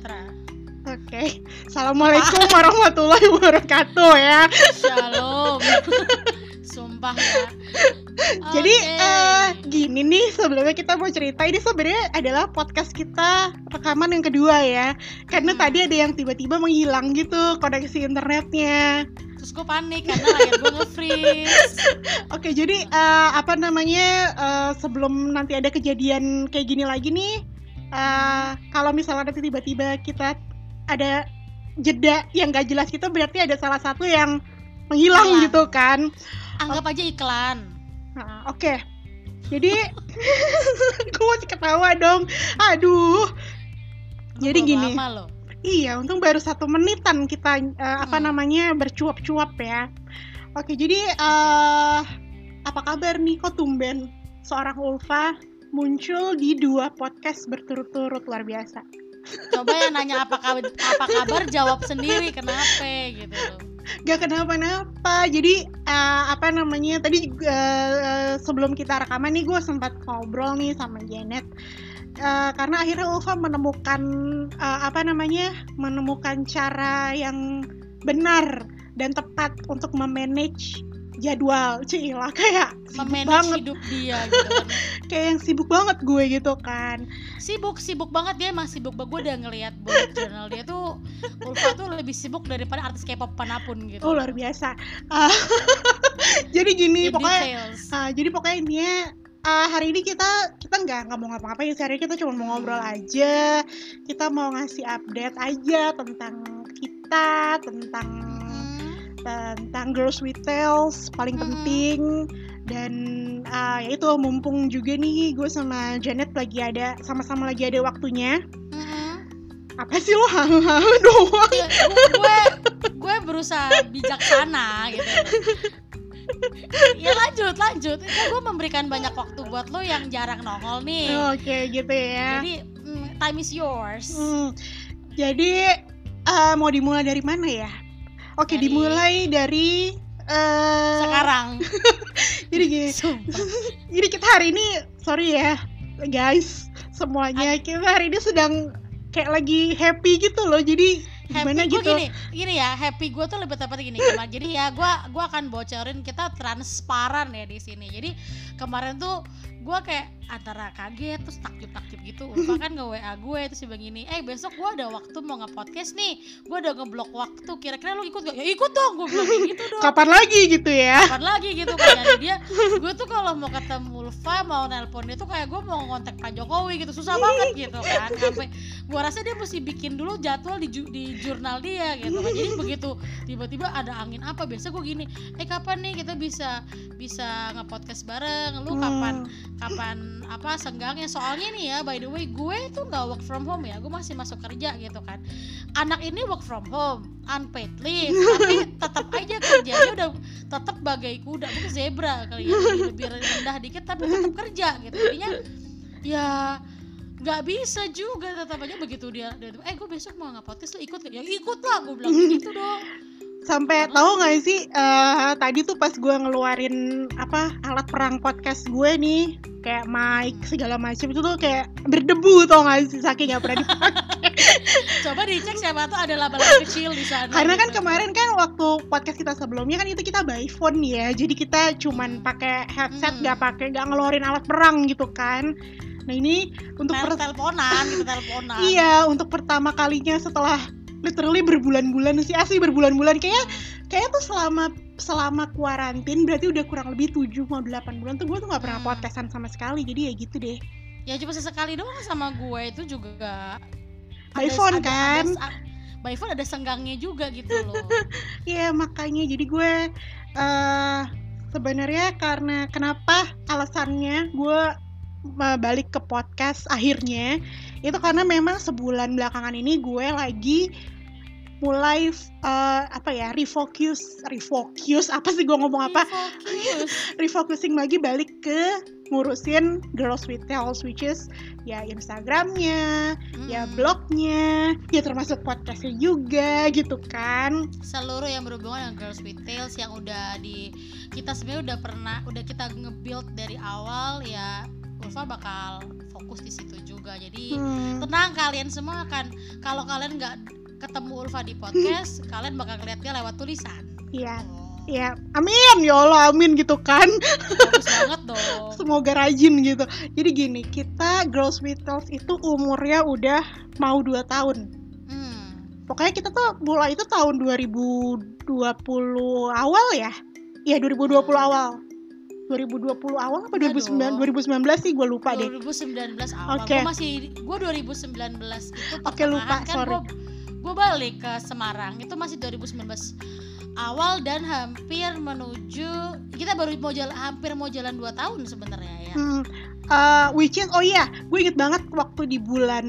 sejahtera. Oke, assalamualaikum warahmatullahi wabarakatuh ya. Shalom. Sumpah ya. Jadi Oke. eh, gini nih sebelumnya kita mau cerita ini sebenarnya adalah podcast kita rekaman yang kedua ya. Karena Hmm. tadi ada yang tiba-tiba menghilang gitu koneksi internetnya. terus gue panik karena layar gue nge-freeze. Oke, jadi eh, apa namanya eh, sebelum nanti ada kejadian kayak gini lagi nih, eh, kalau misalnya nanti tiba-tiba kita ada jeda yang gak jelas gitu, berarti ada salah satu yang menghilang Hilang. gitu kan? Anggap aja iklan. Nah, Oke, jadi gue masih ketawa dong. Aduh, Lu Jadi gini. lama loh. iya, untung baru satu menitan kita eh, apa Hmm. namanya bercuap-cuap ya. Oke, jadi eh apa kabar nih? Kok tumben seorang Ulfa muncul di dua podcast berturut-turut luar biasa. Coba yang nanya apa kabar, apa kabar jawab sendiri kenapa gitu. Gak kenapa-napa. Jadi eh, apa namanya? Tadi eh, sebelum kita rekaman nih gue sempat ngobrol nih sama Janet. Eh, karena akhirnya Ulfa menemukan eh, apa namanya? Menemukan cara yang benar dan tepat untuk memanage jadwal. Cila kayak sibuk Memanage banget, hidup dia gitu kan. kayak yang sibuk banget gue gitu kan. Sibuk, sibuk banget dia emang sibuk banget. Gue udah ngeliat bullet journal dia tuh Ulfa tuh lebih sibuk daripada artis K-pop mana pun gitu. Oh luar biasa. Ah, jadi gini In pokoknya details. Ah, jadi pokoknya intinya ah, hari ini kita kita nggak nggak mau ngapa-ngapain sih hari ini kita cuma mau ngobrol aja kita mau ngasih update aja tentang kita tentang Hmm. Tentang girls with tales paling Mm-mm. penting. Dan ah, ya itu mumpung juga nih gue sama Janet lagi ada sama-sama lagi ada waktunya. Hmm. apa sih lo halu-halu doang? Ya, gue gue berusaha bijaksana gitu. Ya lanjut lanjut. Kan gue memberikan banyak waktu buat lo yang jarang nongol nih. Oke gitu ya. Jadi mm, time is yours. Hmm, jadi eh, mau dimulai dari mana ya? Oke, Dari- dimulai dari eh sekarang Jadi gini, jadi kita hari ini sorry ya guys semuanya kita hari ini sedang kayak lagi happy gitu loh. Jadi gimana happy gitu? gini gini ya happy gue tuh lebih tepatnya gini kemarin jadi ya gue gua akan bocorin kita transparan ya di sini jadi kemarin tuh gue kayak antara kaget terus takjub takjub gitu. Ulfa kan nge WA gue terus dia bilang gini eh besok gue ada waktu mau nge-podcast nih. Gue udah ngeblok waktu. Kira-kira lu ikut gak? Ya ikut dong. Gue bilang gitu dong. Kapan lagi gitu ya? kapan lagi gitu kan dia. Gue tuh kalau mau ketemu Ulfa mau nelpon dia tuh kayak gue mau ngontak Pak Jokowi gitu. Susah banget gitu kan. Sampai gue rasa dia mesti bikin dulu jadwal di ju- di jurnal dia gitu kan. Jadi begitu tiba-tiba ada angin apa biasa gue gini eh kapan nih kita bisa bisa nge-podcast bareng? Lu kapan Hmm, kapan apa senggangnya. Soalnya nih ya by the way gue tuh nggak work from home ya. Gue masih masuk kerja gitu kan. Anak ini work from home unpaid leave. Tapi tetap aja kerjanya udah tetap bagai kuda. Mungkin zebra kali ya lebih rendah dikit tapi tetap kerja gitu. Jadinya ya nggak bisa juga tetap aja. Begitu dia, dia eh gue besok mau nge-podcast lu ikut ya ikut lah gue bilang gitu dong Sampai tahu nggak sih eh, tadi tuh pas gue ngeluarin apa alat perang podcast gue nih kayak mic segala macam itu tuh kayak berdebu tau gak sih saking nggak pernah dipakai. coba dicek siapa tuh ada laba-laba kecil di sana Karena kan gitu. kemarin kan waktu podcast kita sebelumnya kan itu kita by phone ya, jadi kita cuman pakai headset Hmm. nggak pakai nggak ngeluarin alat perang gitu kan. Nah ini untuk Tel- teleponan gitu teleponan iya untuk pertama kalinya setelah literally berbulan-bulan sih asli berbulan-bulan. Kayak kayak tuh selama selama kuarantin berarti udah kurang lebih 7 mau 8 bulan tuh gue tuh nggak pernah Hmm. podcastan sama sekali. Jadi ya gitu deh. Ya cuma sesekali doang sama gue itu juga. By ada- phone ada- kan? ada, a- by phone ada senggangnya juga gitu loh. Iya makanya. Jadi gue eh sebenarnya karena kenapa alasannya gue eh, balik ke podcast akhirnya itu karena memang sebulan belakangan ini gue lagi mulai eh, apa ya refocus refocus apa sih gue ngomong apa Refocus. refocusing lagi balik ke ngurusin girls with tales which is ya Instagramnya ya Mm-mm. blognya ya termasuk podcastnya juga gitu kan seluruh yang berhubungan dengan Girls with Tales yang udah di kita sebenarnya udah pernah udah kita nge-build dari awal ya Ulfa bakal fokus di situ juga jadi Hmm. tenang kalian semua kan kalau kalian nggak ketemu Ulfa di podcast kalian bakal ngeliat dia lewat tulisan Iya, Oh, iya. Amin ya Allah, amin gitu kan. bagus banget dong Semoga rajin gitu. Jadi gini, kita Girls with Tales itu umurnya udah mau 2 tahun. hmm. Pokoknya kita tuh mulai itu tahun 2020 awal ya. Iya, 2020 awal. 2020 awal apa Iya 2019 dong. 2019 sih gue lupa deh. 2019 awal Oke. gue masih gue 2019 itu Oke, lupa, pertengahan kan sorry. gue gue balik ke Semarang itu masih 2019 awal dan hampir menuju kita baru mau jalan hampir mau jalan 2 tahun sebenarnya ya. Hmm, uh, which is oh iya, gue inget banget waktu di bulan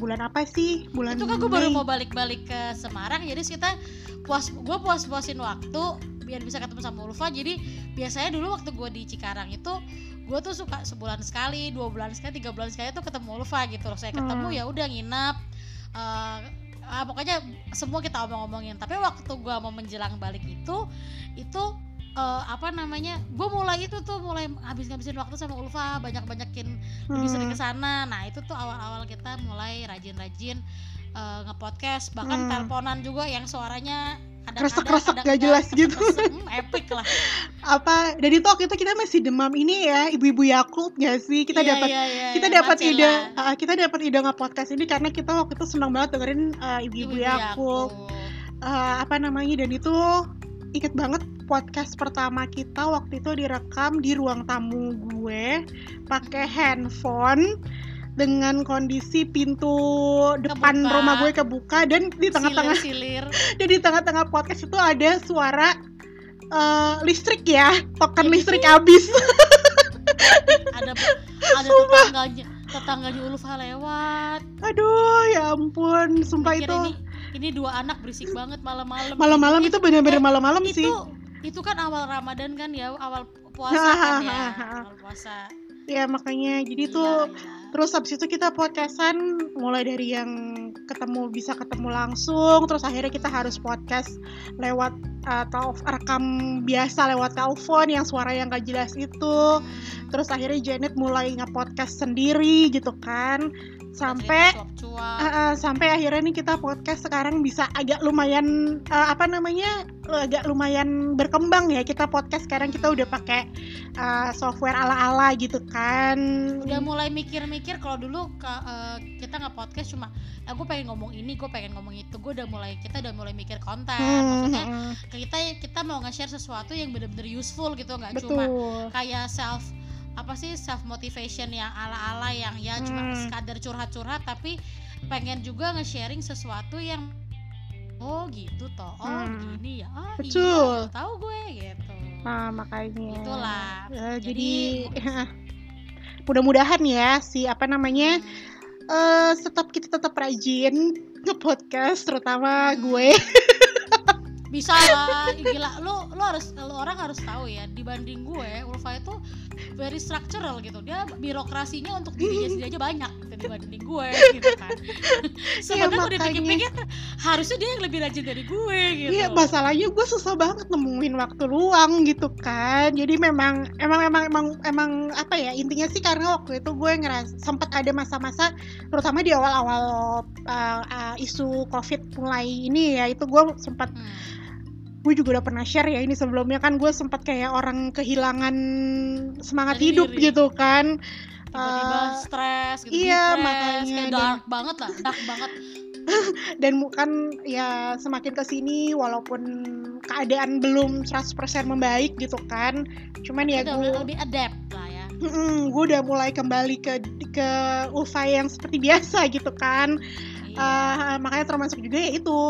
bulan apa sih? Bulan itu kan gue baru mau balik-balik ke Semarang jadi kita puas gue puas-puasin waktu biar bisa ketemu sama Ulfa. Jadi biasanya dulu waktu gue di Cikarang itu gue tuh suka sebulan sekali dua bulan sekali tiga bulan sekali tuh ketemu Ulfa gitu loh. Saya ketemu Hmm. ya udah nginap eh, ah, pokoknya semua kita omong-omongin tapi waktu gue mau menjelang balik itu itu eh, apa namanya gue mulai itu tuh mulai habis ngabisin waktu sama Ulfa banyak-banyakin lebih sering ke Hmm, sana. Nah, itu tuh awal-awal kita mulai rajin-rajin eh, nge-podcast, bahkan Hmm. teleponan juga yang suaranya Kresek-kresek gak jelas gitu. Hmm, epic lah. apa dan itu waktu itu kita masih demam ini ya ibu-ibu Yakult gak sih? Kita Iya, dapat iya, iya, kita iya, dapat ide uh, kita dapat ide nge podcast ini karena kita waktu itu senang banget dengerin uh, ibu-ibu Ibu-ibu Yakult Uh, apa namanya dan itu inget banget podcast pertama kita waktu itu direkam di ruang tamu gue pakai handphone dengan kondisi pintu depan Kebuka. rumah gue kebuka dan di tengah-tengah silir, dan di tengah-tengah podcast itu ada suara uh, listrik ya token Jadi listrik habis ada ada tetangganya tetangganya Ulfa lewat. aduh ya ampun sumpah itu ini ini dua anak berisik banget malam-malam. malam-malam itu bener-bener malam-malam itu sih itu kan awal Ramadan kan ya, awal puasa kan ya. Awal puasa. ya makanya jadi Gila, tuh gila. Terus habis itu kita podcastan mulai dari yang ketemu bisa ketemu langsung, terus akhirnya kita harus podcast lewat uh, tel- rekam biasa lewat telepon yang suara yang gak jelas itu. Terus akhirnya Janet mulai nge-podcast sendiri gitu kan. Sampai uh, uh, sampai akhirnya nih kita podcast sekarang bisa agak lumayan uh, apa namanya? agak lumayan berkembang ya. Kita podcast sekarang kita udah pakai uh, software ala-ala gitu kan. udah mulai mikir-mikir kalau dulu ke- eh, kita nggak podcast cuma aku pengen ngomong ini gue pengen ngomong itu gue udah mulai kita udah mulai mikir konten Hmm, maksudnya hmm, kita kita mau nge-share sesuatu yang bener-bener useful gitu nggak cuma kayak self apa sih self motivation yang ala-ala yang ya cuma Hmm. sekadar curhat-curhat tapi pengen juga nge-sharing sesuatu yang oh gitu toh oh Hmm. begini ya ah Betul. iya tahu gue gitu Nah, makanya. Itulah. Eh, jadi Jadi, mudah-mudahan ya si apa namanya Hmm. eh tetap kita tetap rajin nge-podcast terutama Hmm. gue. bisa lah gila lu lu harus lu orang harus tahu ya dibanding gue Ulfa itu very structural gitu dia birokrasinya untuk dirinya sendiri aja banyak gitu dibanding gue gitu kan sebenarnya kalau makanya. dipikir-pikir harusnya dia yang lebih rajin dari gue gitu Iya, masalahnya gue susah banget nemuin waktu luang gitu kan. Jadi memang emang emang emang emang apa ya intinya sih karena waktu itu gue ngeras sempat ada masa-masa terutama di awal-awal uh, uh, isu covid mulai ini ya itu gue sempat Hmm. Gue juga udah pernah share ya ini sebelumnya kan gue sempat kayak orang kehilangan semangat Dari hidup gitu kan. Tiba-tiba Eh, stres gitu iya, depressed, makanya, kayak dan- dark banget lah dark banget. Dan bukan ya semakin ke sini walaupun keadaan belum 100% membaik gitu kan cuman ya gue lebih adapt lah ya. Gue udah mulai kembali ke ke Ulfa yang seperti biasa gitu kan Eh, makanya termasuk juga ya itu.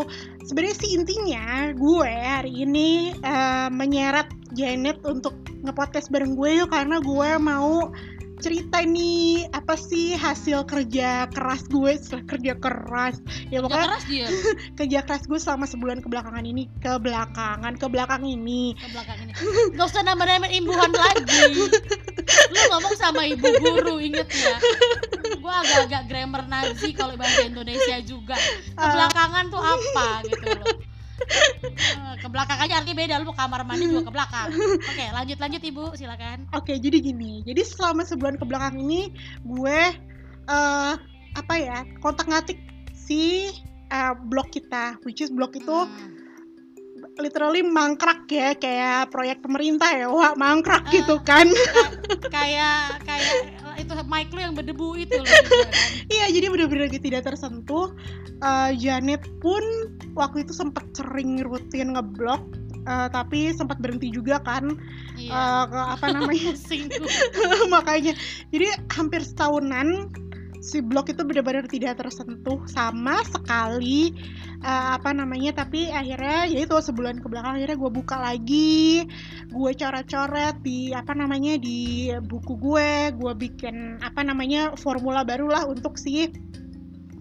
Sebenarnya sih intinya gue hari ini eh, menyeret Janet untuk ngepodcast bareng gue yuk karena gue mau cerita nih apa sih hasil kerja keras gue setelah kerja keras. Ya Kerja pokoknya keras dia? kerja keras gue selama sebulan kebelakangan ini kebelakangan ke belakang ini. Ke belakang ini. Gak usah nambah-nambah imbuhan lagi. Lu ngomong sama ibu guru inget ya gue agak-agak grammar Nazi kalau bahasa Indonesia juga kebelakangan tuh apa gitu loh Eh, ke belakang aja artinya beda lu mau kamar mandi juga ke belakang oke lanjut lanjut ibu silakan Oke, jadi gini. Jadi selama sebulan ke belakang ini gue eh apa ya? Kontak ngatik si eh, blog kita, which is blog itu Hmm. literally mangkrak ya, kayak proyek pemerintah ya. Wah, mangkrak Eh. gitu kan. Ka- kayak kayak itu mic lu yang berdebu itu loh. Iya, jadi bener-bener tidak tersentuh. Eh, Janet pun waktu itu sempat sering rutin ngeblog, eh, tapi sempat berhenti juga kan. iya Eh, ke apa namanya? makanya jadi hampir setahunan si blog itu benar-benar tidak tersentuh sama sekali eh, apa namanya tapi akhirnya ya itu sebulan ke belakang akhirnya gue buka lagi gue coret-coret di apa namanya di buku gue gue bikin apa namanya formula baru lah untuk si eh,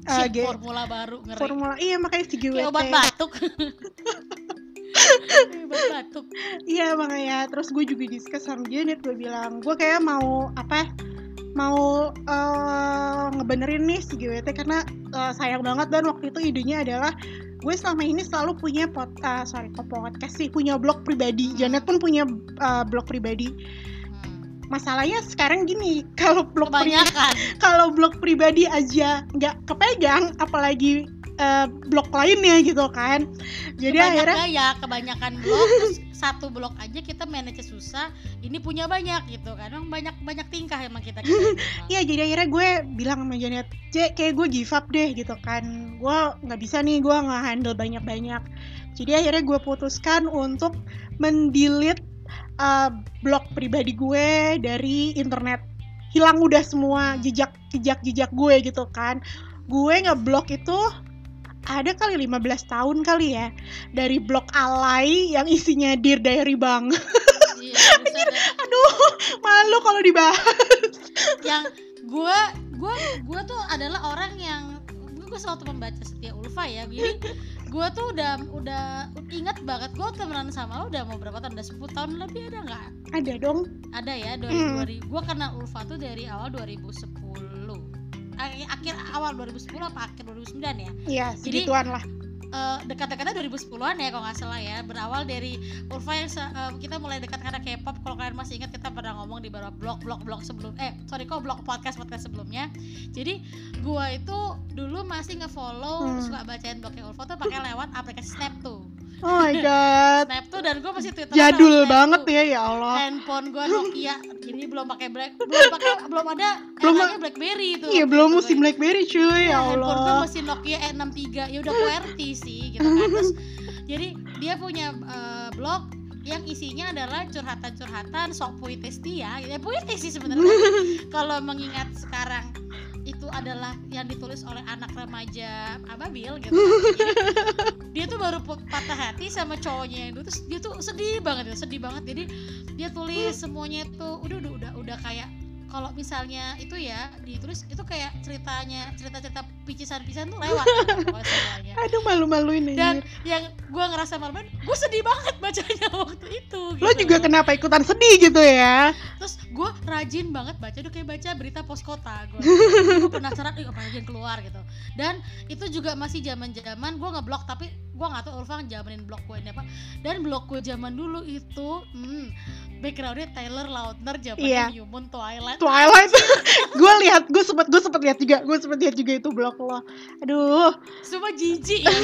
Shit, G- formula baru ngeri. formula iya makanya si kayak GWT obat batuk. Obat batuk. Iya makanya. Terus gue juga discuss sama Janet gue bilang gue kayak mau apa mau eh, ngebenerin nih si GWT karena eh, sayang banget dan waktu itu idenya adalah gue selama ini selalu punya pot eh, sorry kok podcast sih punya blog pribadi. Janet pun punya eh, blog pribadi. Hmm. masalahnya sekarang gini kalau blog pri- kebanyakan. kalau blog pribadi aja nggak kepegang apalagi eh, blog lainnya gitu kan. Jadi Kebanyak akhirnya gaya kebanyakan terus satu blog aja kita manage susah ini punya banyak gitu kan. Emang banyak banyak tingkah emang kita, emang. Iya jadi akhirnya gue bilang sama Janet, J kayak gue give up deh gitu kan. Gue nggak bisa nih gue nggak handle banyak-banyak. Jadi akhirnya gue putuskan untuk mendelete uh, blog pribadi gue dari internet. Hilang udah semua jejak jejak jejak gue gitu kan. Gue ngeblok itu ada kali 15 tahun kali ya dari blog alay yang isinya Dear Diary Bang. Iya, dah. aduh malu kalau dibahas. Yang gue gue gue tuh adalah orang yang gue selalu membaca setia Ulfa ya jadi gue tuh udah udah ingat banget gue temenan sama lo udah mau berapa tahun udah 10 tahun lebih ada nggak? Ada dong. Ada ya Hmm. 2000 gue kenal Ulfa tuh dari awal 2010 Eh, akhir awal 2010 apa akhir 2009 ya? Iya, Jadi- segituan lah. Eh, dekat-dekatnya 2010-an ya kalau nggak salah ya. Berawal dari Ulfa yang eh, kita mulai dekat karena K-pop. Kalau kalian masih ingat kita pernah ngomong di beberapa blog blog blog sebelum eh sorry kok blog podcast podcast sebelumnya. Jadi gua itu dulu masih ngefollow Hmm. suka bacain blognya Ulfa tuh pakai lewat aplikasi Snap tuh Oh my god. Snap tuh dan gua masih Twitter Jadul banget ya ya Allah. handphone gua Nokia ini belum pakai black belum pakai belum ada Belum- eranya BlackBerry itu Iya, belum itu, musim guys. BlackBerry cuy ya Iya, handphone gue Allah. masih Nokia E63 ya udah QWERTY sih gitu kan terus jadi dia punya eh, blog yang isinya adalah curhatan-curhatan sok puitis dia ya puitis sih sebenarnya kalau mengingat sekarang itu adalah yang ditulis oleh anak remaja ababil gitu. Jadi, dia tuh baru patah hati sama cowoknya yang dulu terus dia tuh sedih banget ya sedih banget. Jadi dia tulis semuanya tuh udah udah udah udah kayak kalau misalnya itu ya ditulis itu kayak ceritanya cerita-cerita picisan-picisan tuh lewat gitu, Aduh malu-maluin dan ini. yang gue ngerasa malu gue sedih banget bacanya waktu itu Lo gitu. juga kenapa ikutan sedih gitu ya? terus gue rajin banget baca udah kayak baca berita pos kota gue penasaran ih apa yang keluar gitu dan itu juga masih zaman zaman gue ngeblok tapi gue nggak tahu Ulfa jamanin blog gue ini apa dan blog gue zaman dulu itu hmm, backgroundnya Taylor Lautner Iya. New Moon Twilight Twilight. gue lihat, gue sempet gue sempet lihat juga, gue sempet lihat juga itu blog lo. Aduh. semua jijik ya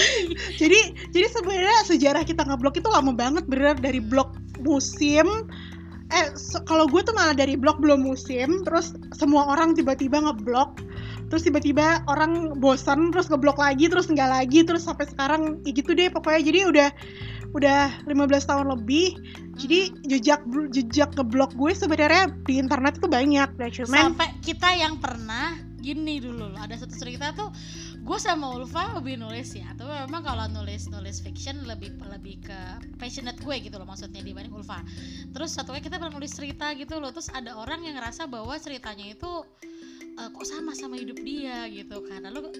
Jadi jadi sebenarnya sejarah kita ngeblok itu lama banget bener dari blog musim eh se- kalau gue tuh malah dari blog belum musim terus semua orang tiba-tiba ngeblok terus tiba-tiba orang bosan terus ngeblok lagi terus nggak lagi terus sampai sekarang ya gitu deh pokoknya jadi udah udah 15 tahun lebih jadi jejak jejak ngeblok gue sebenarnya di internet itu banyak deh cuman sampai kita yang pernah gini dulu loh ada satu cerita tuh gue sama Ulfa hobi nulis ya atau memang kalau nulis nulis fiction lebih lebih ke passionate gue gitu loh maksudnya dibanding Ulfa. Terus satu kita pernah nulis cerita gitu loh terus ada orang yang ngerasa bahwa ceritanya itu eh, kok sama sama hidup dia? gitu. Kan lalu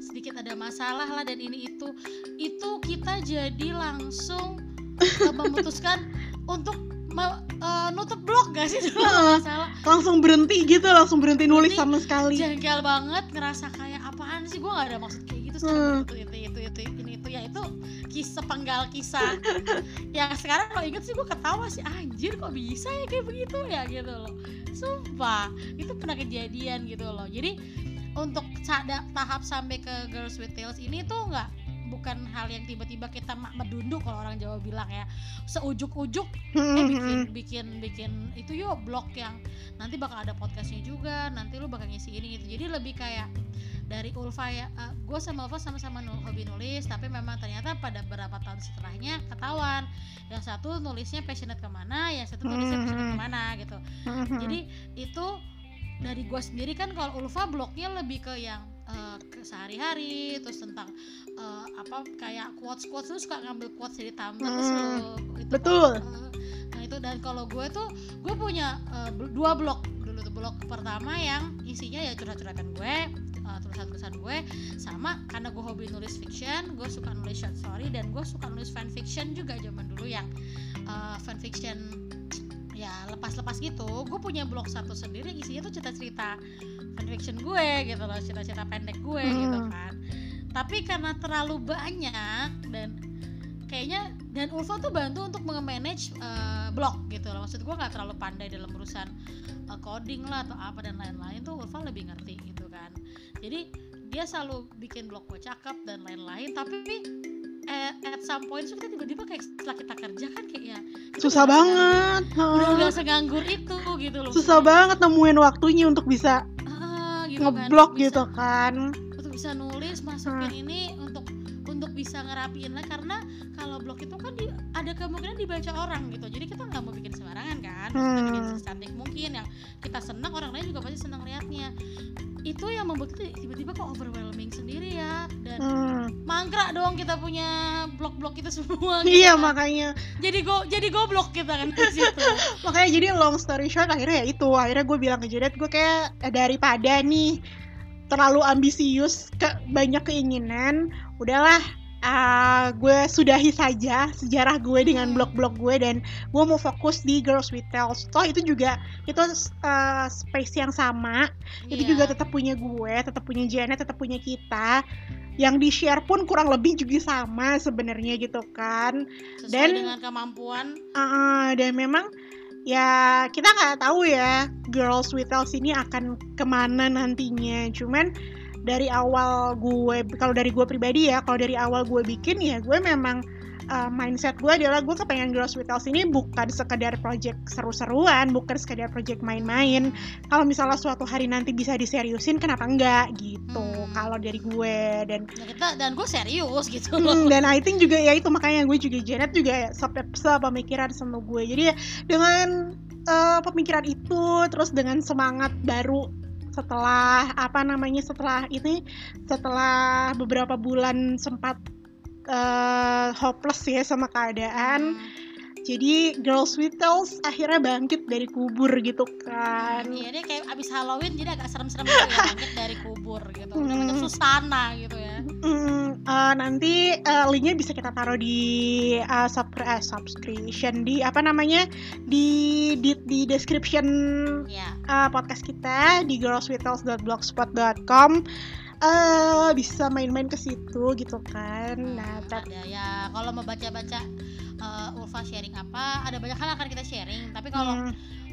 sedikit ada masalah lah dan ini itu. Itu kita jadi langsung eh, memutuskan untuk me- eh, nutup blog gak sih? Masalah. Langsung berhenti gitu langsung berhenti nulis Berhenti. sama sekali. jengkel banget ngerasa kayak apaan sih? Gue gak ada maksud kayak gitu sekarang. Itu, itu itu itu itu gitu ya itu kisah penggal kisah. Yang sekarang kalau inget sih gue ketawa sih anjir kok bisa ya kayak begitu ya? Gitu loh. Sumpah itu pernah kejadian gitu loh. Jadi untuk tahap sampai ke Girls with Tails ini tuh nggak bukan hal yang tiba-tiba kita mak medunduk kalau orang Jawa bilang ya. Seujuk-ujuk eh bikin bikin bikin itu yuk blog yang nanti bakal ada podcastnya juga nanti lu bakal ngisi ini gitu. Jadi lebih kayak dari Ulfa ya. Uh, gue sama Ulfa sama-sama nul, hobi nulis tapi memang ternyata pada beberapa tahun setelahnya ketahuan. Yang satu nulisnya passionate ke mana yang satu nulisnya passionate ke mana gitu. Jadi itu dari gue sendiri kan kalau Ulfa blognya lebih ke yang uh, sehari-hari terus tentang uh, apa kayak quotes quotes lu suka ngambil quotes dari Tumblr hmm, terus lu itu betul. Uh, nah itu dan kalau gue tuh gue punya uh, dua blog dulu tuh blog pertama yang isinya ya curhat-curhatan gue uh, tulisan-tulisan gue sama karena gue hobi nulis fiction gue suka nulis short story dan gue suka nulis fan fiction juga zaman dulu yang uh, fan fiction ya lepas-lepas gitu. Gue punya blog satu sendiri isinya tuh cerita-cerita fanfiction gue gitu loh cerita-cerita pendek gue hmm. gitu kan. Tapi karena terlalu banyak dan kayaknya dan Ulfa tuh bantu untuk mengemanage uh, blog gitu loh. Maksud gue nggak terlalu pandai dalam urusan uh, coding lah atau apa dan lain-lain tuh Ulfa lebih ngerti gitu jadi dia selalu bikin blog gue cakep dan lain-lain tapi at, at some point kita tiba-tiba kayak setelah kita kerja kan kayak ya susah banget udah udah seganggur itu gitu loh susah banget nemuin waktunya untuk bisa uh, gitu kan. ngeblok kan. gitu kan untuk bisa nulis masukin uh. ini untuk untuk bisa ngerapiin lah karena kalau blog itu kan di, ada kemungkinan dibaca orang gitu jadi kita nggak mau bikin sembarangan kan hmm. bikin secantik mungkin yang kita senang orang lain juga pasti senang liatnya itu yang membuat kita tiba-tiba kok overwhelming sendiri ya dan hmm. mangkrak dong kita punya blog-blog itu semua gitu iya kan. makanya jadi go jadi goblok kita kan di situ makanya jadi long story short akhirnya ya itu akhirnya gue bilang ke Jadet gue kayak eh, daripada nih terlalu ambisius ke banyak keinginan udahlah uh, gue sudahi saja sejarah gue dengan hmm. blog-blog gue dan gue mau fokus di Girls with Tales. Toh itu juga itu uh, space yang sama. Yeah. Itu juga tetap punya gue, tetap punya Janet, tetap punya kita. Yang di share pun kurang lebih juga sama sebenarnya gitu kan. Sesuai dan dengan kemampuan. Uh, dan memang ya kita nggak tahu ya Girls with Tales ini akan ke mana nantinya. Cuman dari awal gue kalau dari gue pribadi ya kalau dari awal gue bikin ya gue memang uh, mindset gue adalah gue kepengen Girls with Else ini bukan sekedar project seru-seruan, bukan sekedar project main-main. Kalau misalnya suatu hari nanti bisa diseriusin, kenapa enggak gitu? Hmm. Kalau dari gue dan ya kita dan gue serius gitu. Hmm, dan I think juga ya itu makanya gue juga Janet juga ya pemikiran sama gue. Jadi ya dengan uh, pemikiran itu terus dengan semangat baru setelah apa namanya setelah ini setelah beberapa bulan sempat uh, hopeless ya sama keadaan. Hmm jadi Girls with Tales akhirnya bangkit dari kubur gitu kan. Iya dia kayak abis Halloween jadi agak serem-serem gitu ya bangkit dari kubur gitu. Macam susana gitu ya. Hmm, uh, nanti uh, linknya bisa kita taruh di uh, sub uh, subscription di apa namanya di di, di description yeah. uh, podcast kita di girlswithTales.blogspot.com uh, bisa main-main ke situ gitu kan. Hmm, nah, ada ya kalau mau baca-baca uh, Ulfa sharing apa ada banyak hal akan kita sharing tapi kalau hmm.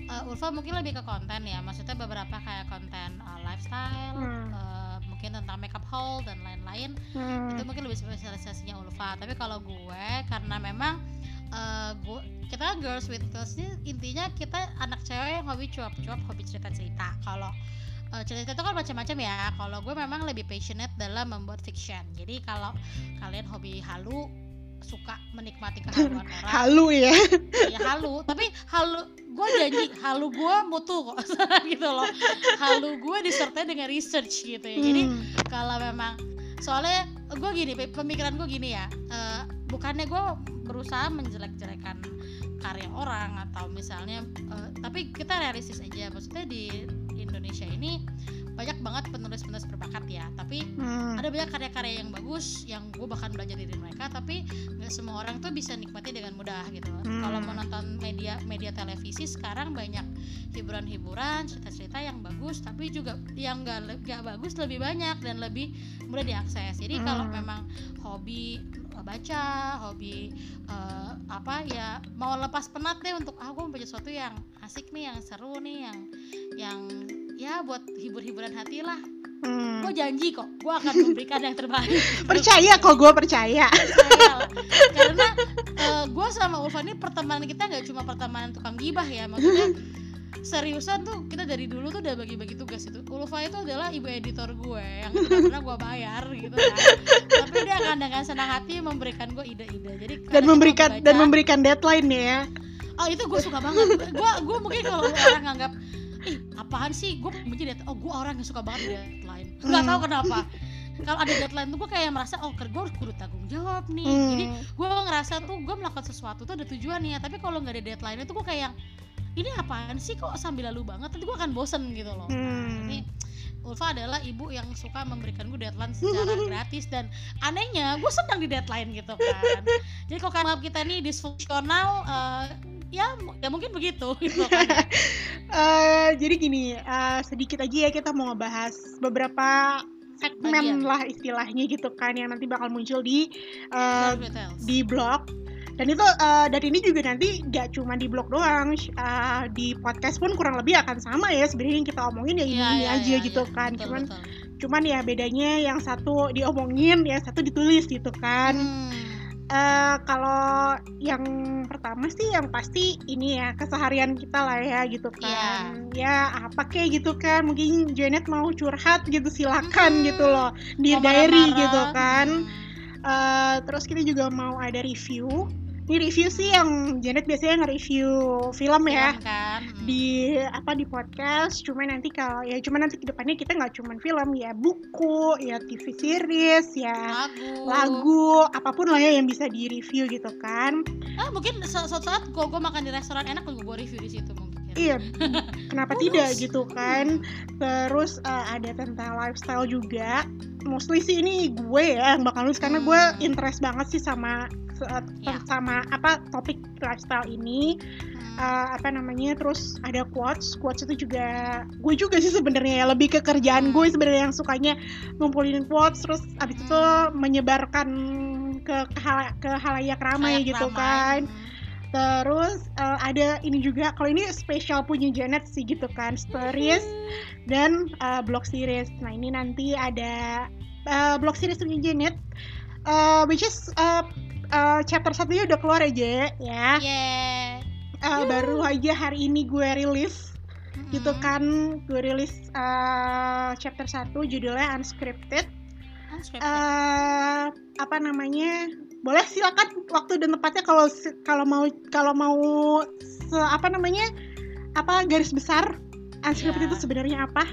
uh, Ulfa mungkin lebih ke konten ya maksudnya beberapa kayak konten uh, lifestyle hmm. uh, mungkin tentang makeup haul dan lain-lain hmm. itu mungkin lebih spesialisasinya Ulfa tapi kalau gue karena memang uh, gue kita girls with girls ini intinya kita anak cewek yang hobi cuap-cuap hobi cerita-cerita kalau uh, cerita itu kan macam-macam ya. Kalau gue memang lebih passionate dalam membuat fiction. Jadi kalau kalian hobi halu suka menikmati kehaluan orang. Halu ya? Ya halu. Tapi halu gue janji halu gue mutu kok. Gitu loh. Halu gue disertai dengan research gitu ya. Jadi hmm. kalau memang soalnya gue gini pemikiran gue gini ya. Uh, bukannya gue berusaha menjelek-jelekan karya orang atau misalnya uh, tapi kita realistis aja. Maksudnya di Indonesia ini banyak banget penulis-penulis berbakat ya tapi hmm. ada banyak karya-karya yang bagus yang gue bahkan belajar dari mereka tapi nggak semua orang tuh bisa nikmati dengan mudah gitu hmm. kalau menonton media media televisi sekarang banyak hiburan-hiburan cerita-cerita yang bagus tapi juga yang nggak nggak bagus lebih banyak dan lebih mudah diakses jadi hmm. kalau memang hobi baca hobi eh, apa ya mau lepas penat deh untuk ah gue mau baca sesuatu yang asik nih yang seru nih yang yang ya buat hibur-hiburan hati lah Hmm. gue janji kok gue akan memberikan yang terbaik Percaya kok gue percaya. Percaya lah. karena gue sama Ulfa ini pertemanan kita nggak cuma pertemanan tukang gibah ya maksudnya seriusan tuh kita dari dulu tuh udah bagi-bagi tugas itu Ulfa itu adalah ibu editor gue yang tidak pernah gue bayar gitu kan tapi dia akan dengan senang hati memberikan gue ide-ide jadi Dan memberikan kita dan baca, memberikan deadline ya. oh itu gue suka banget gue gue mungkin kalau orang nganggap ih apaan sih? Gue benci deadline oh gue orang yang suka banget deadline. Nggak Hmm. tahu kenapa. Kalau ada deadline tuh gue kayak merasa oh gue harus kudu tanggung jawab nih. Hmm. jadi gue ngerasa tuh gue melakukan sesuatu tuh ada tujuannya tapi kalau nggak ada deadline itu gue kayak ini apaan sih? Kok sambil lalu banget? Nanti gue akan bosen gitu loh. Hmm. ini Ulfa adalah ibu yang suka memberikan gue deadline secara gratis dan anehnya gue senang di deadline gitu kan. Jadi kalau karena kita ini disfungsional eh, ya ya mungkin begitu gitu kan Eh, jadi gini, eh, sedikit aja ya kita mau ngebahas beberapa segmen Bagian. lah istilahnya gitu kan yang nanti bakal muncul di Details. di blog dan itu eh, dan ini juga nanti gak cuma di blog doang eh, di podcast pun kurang lebih akan sama ya sebenarnya yang kita omongin ya ini, Iya, ini iya, aja iya, gitu iya. kan Betul, cuman betul. cuman ya bedanya yang satu diomongin yang satu ditulis gitu kan Hmm. Eh, kalau yang pertama sih yang pasti ini ya keseharian kita lah ya gitu kan. Ya apa kayak gitu kan mungkin Janet mau curhat gitu silakan Hmm. gitu loh di Mau diary gitu kan. Hmm. Eh, terus kita juga mau ada review ini review sih yang Janet biasanya nge-review film ya. Film kan Hmm. di apa di podcast. Cuma nanti kalau ya cuma nanti ke depannya kita nggak cuma film ya buku ya TV series ya lagu. lagu apa pun lah ya yang bisa di review gitu kan. Ah mungkin su- suatu saat gue gue makan di restoran enak gue review di situ iya kenapa tidak gitu kan terus eh, ada tentang lifestyle juga mostly sih ini gue ya yang bakal nulis karena gue Hmm. interest banget sih sama se- Ya. sama apa topik lifestyle ini Hmm. eh, apa namanya terus ada quotes quotes itu juga gue juga sih sebenarnya ya lebih ke kerjaan Hmm. gue sebenarnya yang sukanya ngumpulin quotes terus abis itu Hmm. menyebarkan ke ke, hal- ke halayak ramai gitu ramai. kan Hmm. Terus eh, ada ini juga kalau ini spesial punya Janet sih gitu kan stories dan eh, blog series. Nah ini nanti ada eh, blog series punya Janet eh, which is eh, eh, chapter satunya udah keluar aja ya. Yeah. Eh, baru aja hari ini gue rilis gitu Hmm. kan. Gue rilis eh, chapter 1 judulnya unscripted. Unscripted. eh apa namanya boleh silakan. Waktu dan tempatnya kalau kalau mau kalau mau se- apa namanya apa garis besar unscripted Iya. itu sebenarnya apa?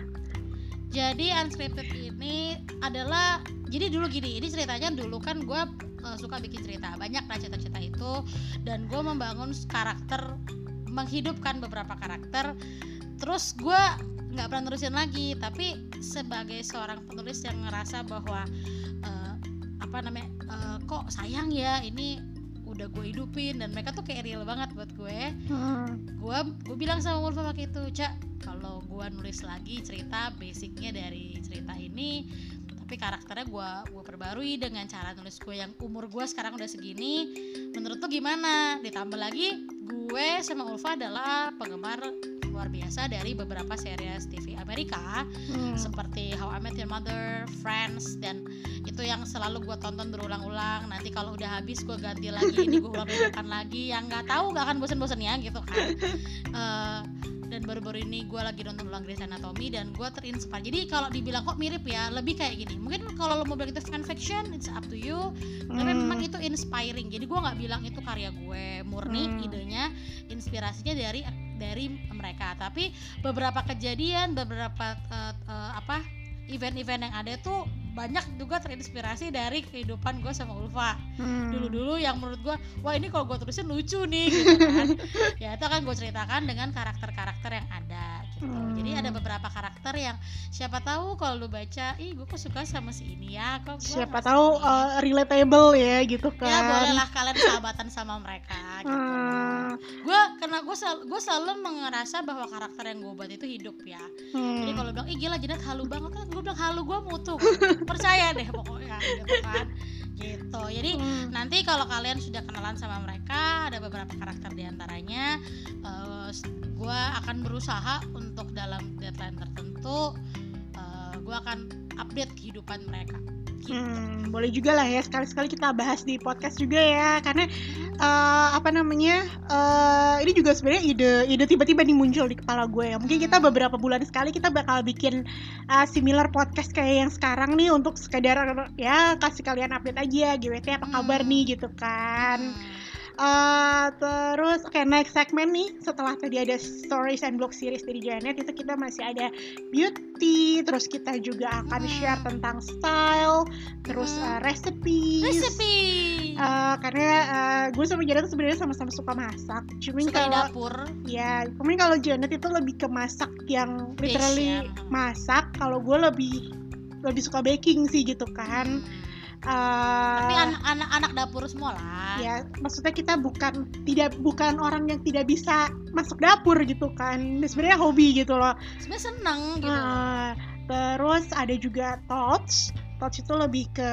Jadi unscripted ini adalah jadi dulu gini, ini ceritanya dulu kan gue suka bikin cerita. Banyak lah cerita-cerita itu. Dan gue membangun karakter, menghidupkan beberapa karakter. Terus gue nggak pernah nerusin lagi, tapi sebagai seorang penulis yang ngerasa bahwa eh, apa namanya eh, kok sayang ya ini udah gue hidupin dan mereka tuh kayak real banget buat gue. Gue gue bilang sama Ulfa waktu itu cak kalau gue nulis lagi cerita basicnya dari cerita ini tapi karakternya gue gue perbarui dengan cara nulis gue yang umur gue sekarang udah segini menurut tuh gimana? Ditambah lagi gue sama Ulfa adalah penggemar luar biasa dari beberapa series TV Amerika Hmm. seperti How I Met Your Mother, Friends dan itu yang selalu gue tonton berulang-ulang. Nanti kalau udah habis gue ganti lagi ini gue ulang-ulang lagi. Yang nggak tahu nggak akan bosen-bosen ya gitu kan. Eh, dan baru-baru ini gue lagi nonton ulang Grey's Anatomy dan gue terinspire. Jadi kalau dibilang kok mirip ya, lebih kayak gini. Mungkin kalau lo mau bilang itu fan fiction, it's up to you. Tapi Hmm. memang itu inspiring. Jadi gue nggak bilang itu karya gue murni, Hmm. idenya, inspirasinya dari dari mereka. Tapi beberapa kejadian, beberapa eh, eh, apa event-event yang ada tuh banyak juga terinspirasi dari kehidupan gue sama Ulfa Hmm. dulu-dulu yang menurut gue wah ini kalau gue terusin lucu nih gitu kan ya itu akan gue ceritakan dengan karakter-karakter yang ada gitu Hmm. jadi ada beberapa karakter yang siapa tahu kalau lu baca ih gue kok suka sama si ini ya kok gua siapa tahu ini." eh, relatable ya gitu kan ya bolehlah kalian sahabatan sama mereka gitu Hmm. Gue karena gue selalu, gue selalu merasa bahwa karakter yang gue buat itu hidup ya Hmm. jadi kalau bilang ih gila Janet halu banget kan gue bilang halu gue mutu percaya deh pokoknya gitu kan gitu jadi Hmm. nanti kalau kalian sudah kenalan sama mereka ada beberapa karakter di antaranya gue akan berusaha untuk dalam deadline tertentu gue akan update kehidupan mereka. Hmm, boleh juga lah ya sekali-sekali kita bahas di podcast juga ya karena eh, apa namanya eh, ini juga sebenarnya ide ide tiba-tiba nih muncul di kepala gue ya mungkin kita Hmm. beberapa bulan sekali kita bakal bikin eh, similar podcast kayak yang sekarang nih untuk sekedar ya kasih kalian update aja GWT apa kabar Hmm. nih gitu kan Hmm. Eh, terus oke next segment nih setelah tadi ada stories and blog series dari Janet itu kita masih ada beauty terus kita juga akan Hmm. share tentang style terus Hmm. uh, recipes resipi Eh, karena eh, gue sama Janet sebenarnya sama-sama suka masak cuman suka kalau dapur ya cuman kalau Janet itu lebih ke masak yang literally ya. masak kalau gue lebih lebih suka baking sih gitu kan Hmm. Eh, tapi an- anak-anak dapur semua lah. ya maksudnya kita bukan tidak bukan orang yang tidak bisa masuk dapur gitu kan. Sebenarnya hobi gitu loh. Sebenarnya seneng gitu. Eh, terus ada juga touch. Touch itu lebih ke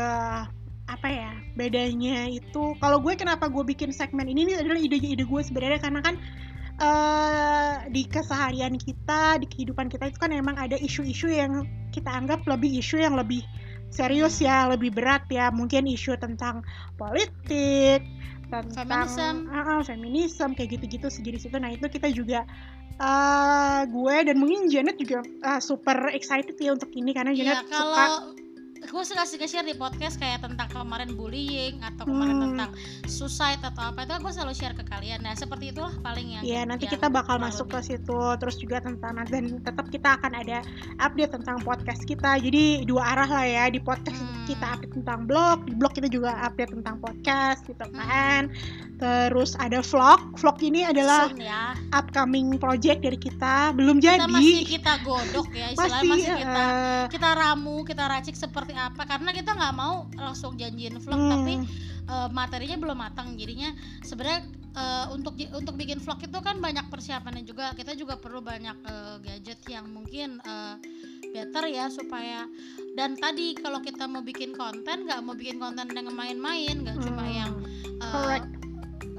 apa ya bedanya itu kalau gue kenapa gue bikin segmen ini ini adalah ide-ide gue sebenarnya. Karena kan eh di keseharian kita di kehidupan kita itu kan emang ada isu-isu yang kita anggap lebih isu yang lebih serius ya lebih berat ya mungkin isu tentang politik tentang Feminism. Ah, ah, feminism kayak gitu-gitu sejenis itu nah itu kita juga eh gue dan mungkin Janet juga eh, super excited ya untuk ini karena ya Janet suka kalau gue suka sih nge-share di podcast kayak tentang kemarin bullying atau kemarin Hmm. tentang suicide atau apa itu gue selalu share ke kalian nah seperti itulah paling yang Ya nanti yang kita bakal masuk ke situ terus juga tentang dan tetap kita akan ada update tentang podcast kita jadi dua arah lah ya di podcast Hmm. Kita update tentang blog di blog kita juga update tentang podcast gitu kan. Terus ada vlog vlog ini adalah Soon ya. upcoming project dari kita belum kita jadi. masih kita godok ya istilahnya masih, masih kita. eh, kita ramu kita racik seperti apa karena kita nggak mau langsung janjiin vlog hmm, tapi eh, materinya belum matang jadinya sebenarnya eh, untuk untuk bikin vlog itu kan banyak persiapannya juga. Kita juga perlu banyak eh, gadget yang mungkin eh, better ya supaya dan tadi kalau kita mau bikin konten nggak mau bikin konten yang main-main nggak cuma hmm, yang correct.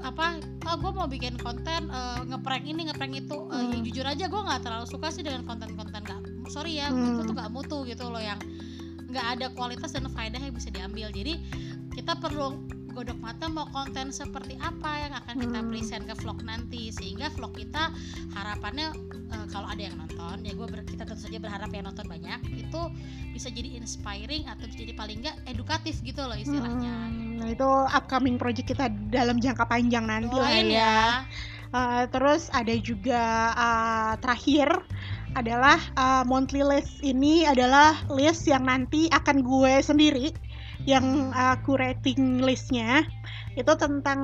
apa oh gue mau bikin konten eh, ngeprank ini ngeprank itu Eh, Hmm. ya jujur aja gue nggak terlalu suka sih dengan konten-konten nggak sorry ya Hmm. itu tuh nggak mutu gitu loh yang nggak ada kualitas dan faedah yang bisa diambil jadi kita perlu godok mata mau konten seperti apa yang akan kita Hmm. present ke vlog nanti sehingga vlog kita harapannya eh, kalau ada yang nonton ya gue kita tentu saja berharap yang nonton banyak itu bisa jadi inspiring atau bisa jadi paling nggak edukatif gitu loh istilahnya Hmm, nah itu upcoming project kita dalam jangka panjang nanti lah ya. ya Uh, terus ada juga uh, terakhir adalah uh, monthly list ini adalah list yang nanti akan gue sendiri yang uh, curating listnya itu tentang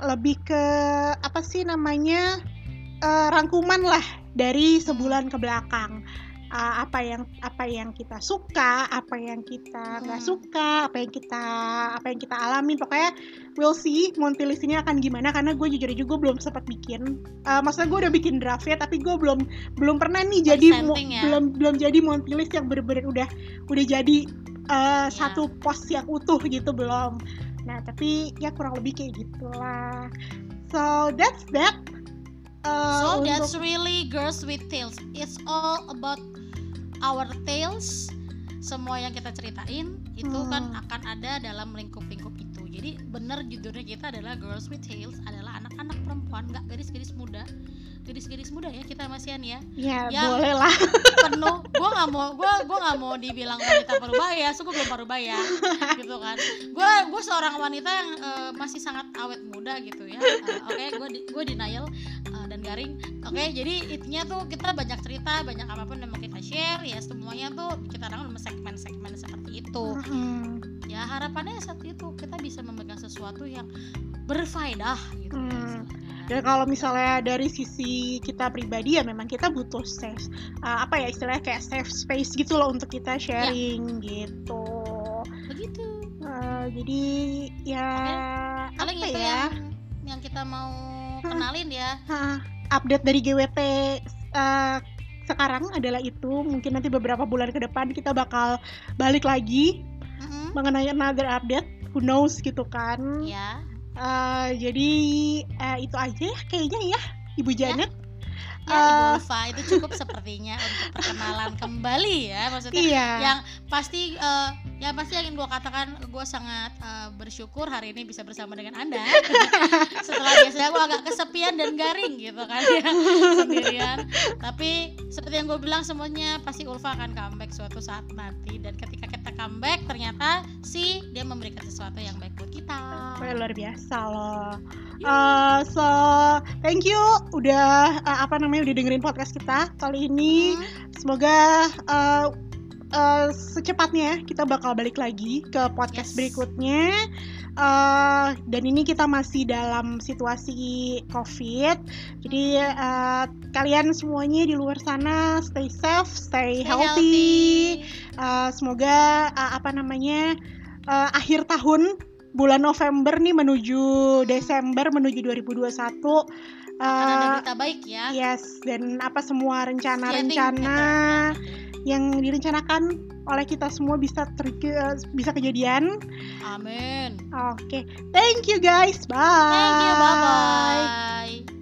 lebih ke apa sih namanya uh, rangkuman lah dari sebulan ke belakang Uh, apa yang apa yang kita suka apa yang kita nggak Hmm. suka apa yang kita apa yang kita alamin pokoknya we'll see monthly list ini akan gimana karena gue jujur aja gue belum sempat bikin Eh, maksudnya gue udah bikin draftnya tapi gue belum belum pernah nih jadi ya. belum belum jadi monthly list yang bener-bener udah udah jadi Iya. satu post yang utuh gitu belum nah tapi ya kurang lebih kayak gitulah so that's that Eh, So untuk- that's really girls with tales. It's all about our tales. Semua yang kita ceritain itu kan Hmm. akan ada dalam lingkup-lingkup itu. Jadi benar judulnya kita adalah girls with tales adalah anak-anak perempuan, nggak gadis-gadis muda. Gadis-gadis muda ya kita masihan ya. ya yang- boleh lah Penuh. Gua nggak mau gua gua nggak mau dibilang wanita parubaya, so gua belum parubaya gitu kan. Gua gua seorang wanita yang eh, masih sangat awet muda gitu ya. Eh, Oke, gua di, gua denial eh, dan garing. Oke, jadi intinya tuh kita banyak cerita, banyak apa pun yang mau kita share ya semuanya tuh kita rangkum dalam segmen-segmen seperti itu. Mm-mm. Ya harapannya saat itu kita bisa memegang sesuatu yang berfaedah gitu. ya istilahnya. Dan kalau misalnya dari sisi kita pribadi ya memang kita butuh safe uh, apa ya istilahnya kayak safe space gitu loh untuk kita sharing gitu. Begitu. Uh, jadi ya Paling apa itu ya yang yang kita mau kenalin ya. Hah, update dari GWT uh, sekarang adalah itu. Mungkin nanti beberapa bulan ke depan kita bakal balik lagi Mm-mm. mengenai another update. who knows gitu kan ya Eh, jadi eh, itu aja ya kayaknya ya ibu Ya. Janet ya Ibu Eh. Ulfa itu cukup sepertinya untuk perkenalan kembali ya maksudnya iya yang pasti eh, ya pasti yang gue katakan gue sangat eh, bersyukur hari ini bisa bersama dengan anda. Setelah biasanya gue agak kesepian dan garing gitu kan ya sendirian. Tapi seperti yang gue bilang semuanya pasti Ulfa akan comeback suatu saat nanti. Dan ketika kita comeback ternyata si dia memberikan sesuatu yang baik buat kita. Wah, luar biasa loh. Eh, so thank you udah eh, apa namanya udah dengerin podcast kita kali ini. Hmm, semoga eh, eh, secepatnya kita bakal balik lagi ke podcast Yes. berikutnya. Eh, dan ini kita masih dalam situasi covid. Jadi eh, kalian semuanya di luar sana stay safe stay, stay healthy, Eh, semoga eh, apa namanya eh, akhir tahun bulan November nih menuju Desember menuju 2021 Karena ada eh, berita baik ya yes dan apa semua rencana-rencana yang direncanakan oleh kita semua bisa ter- bisa kejadian. amin Oke, thank you guys. Bye. thank you bye bye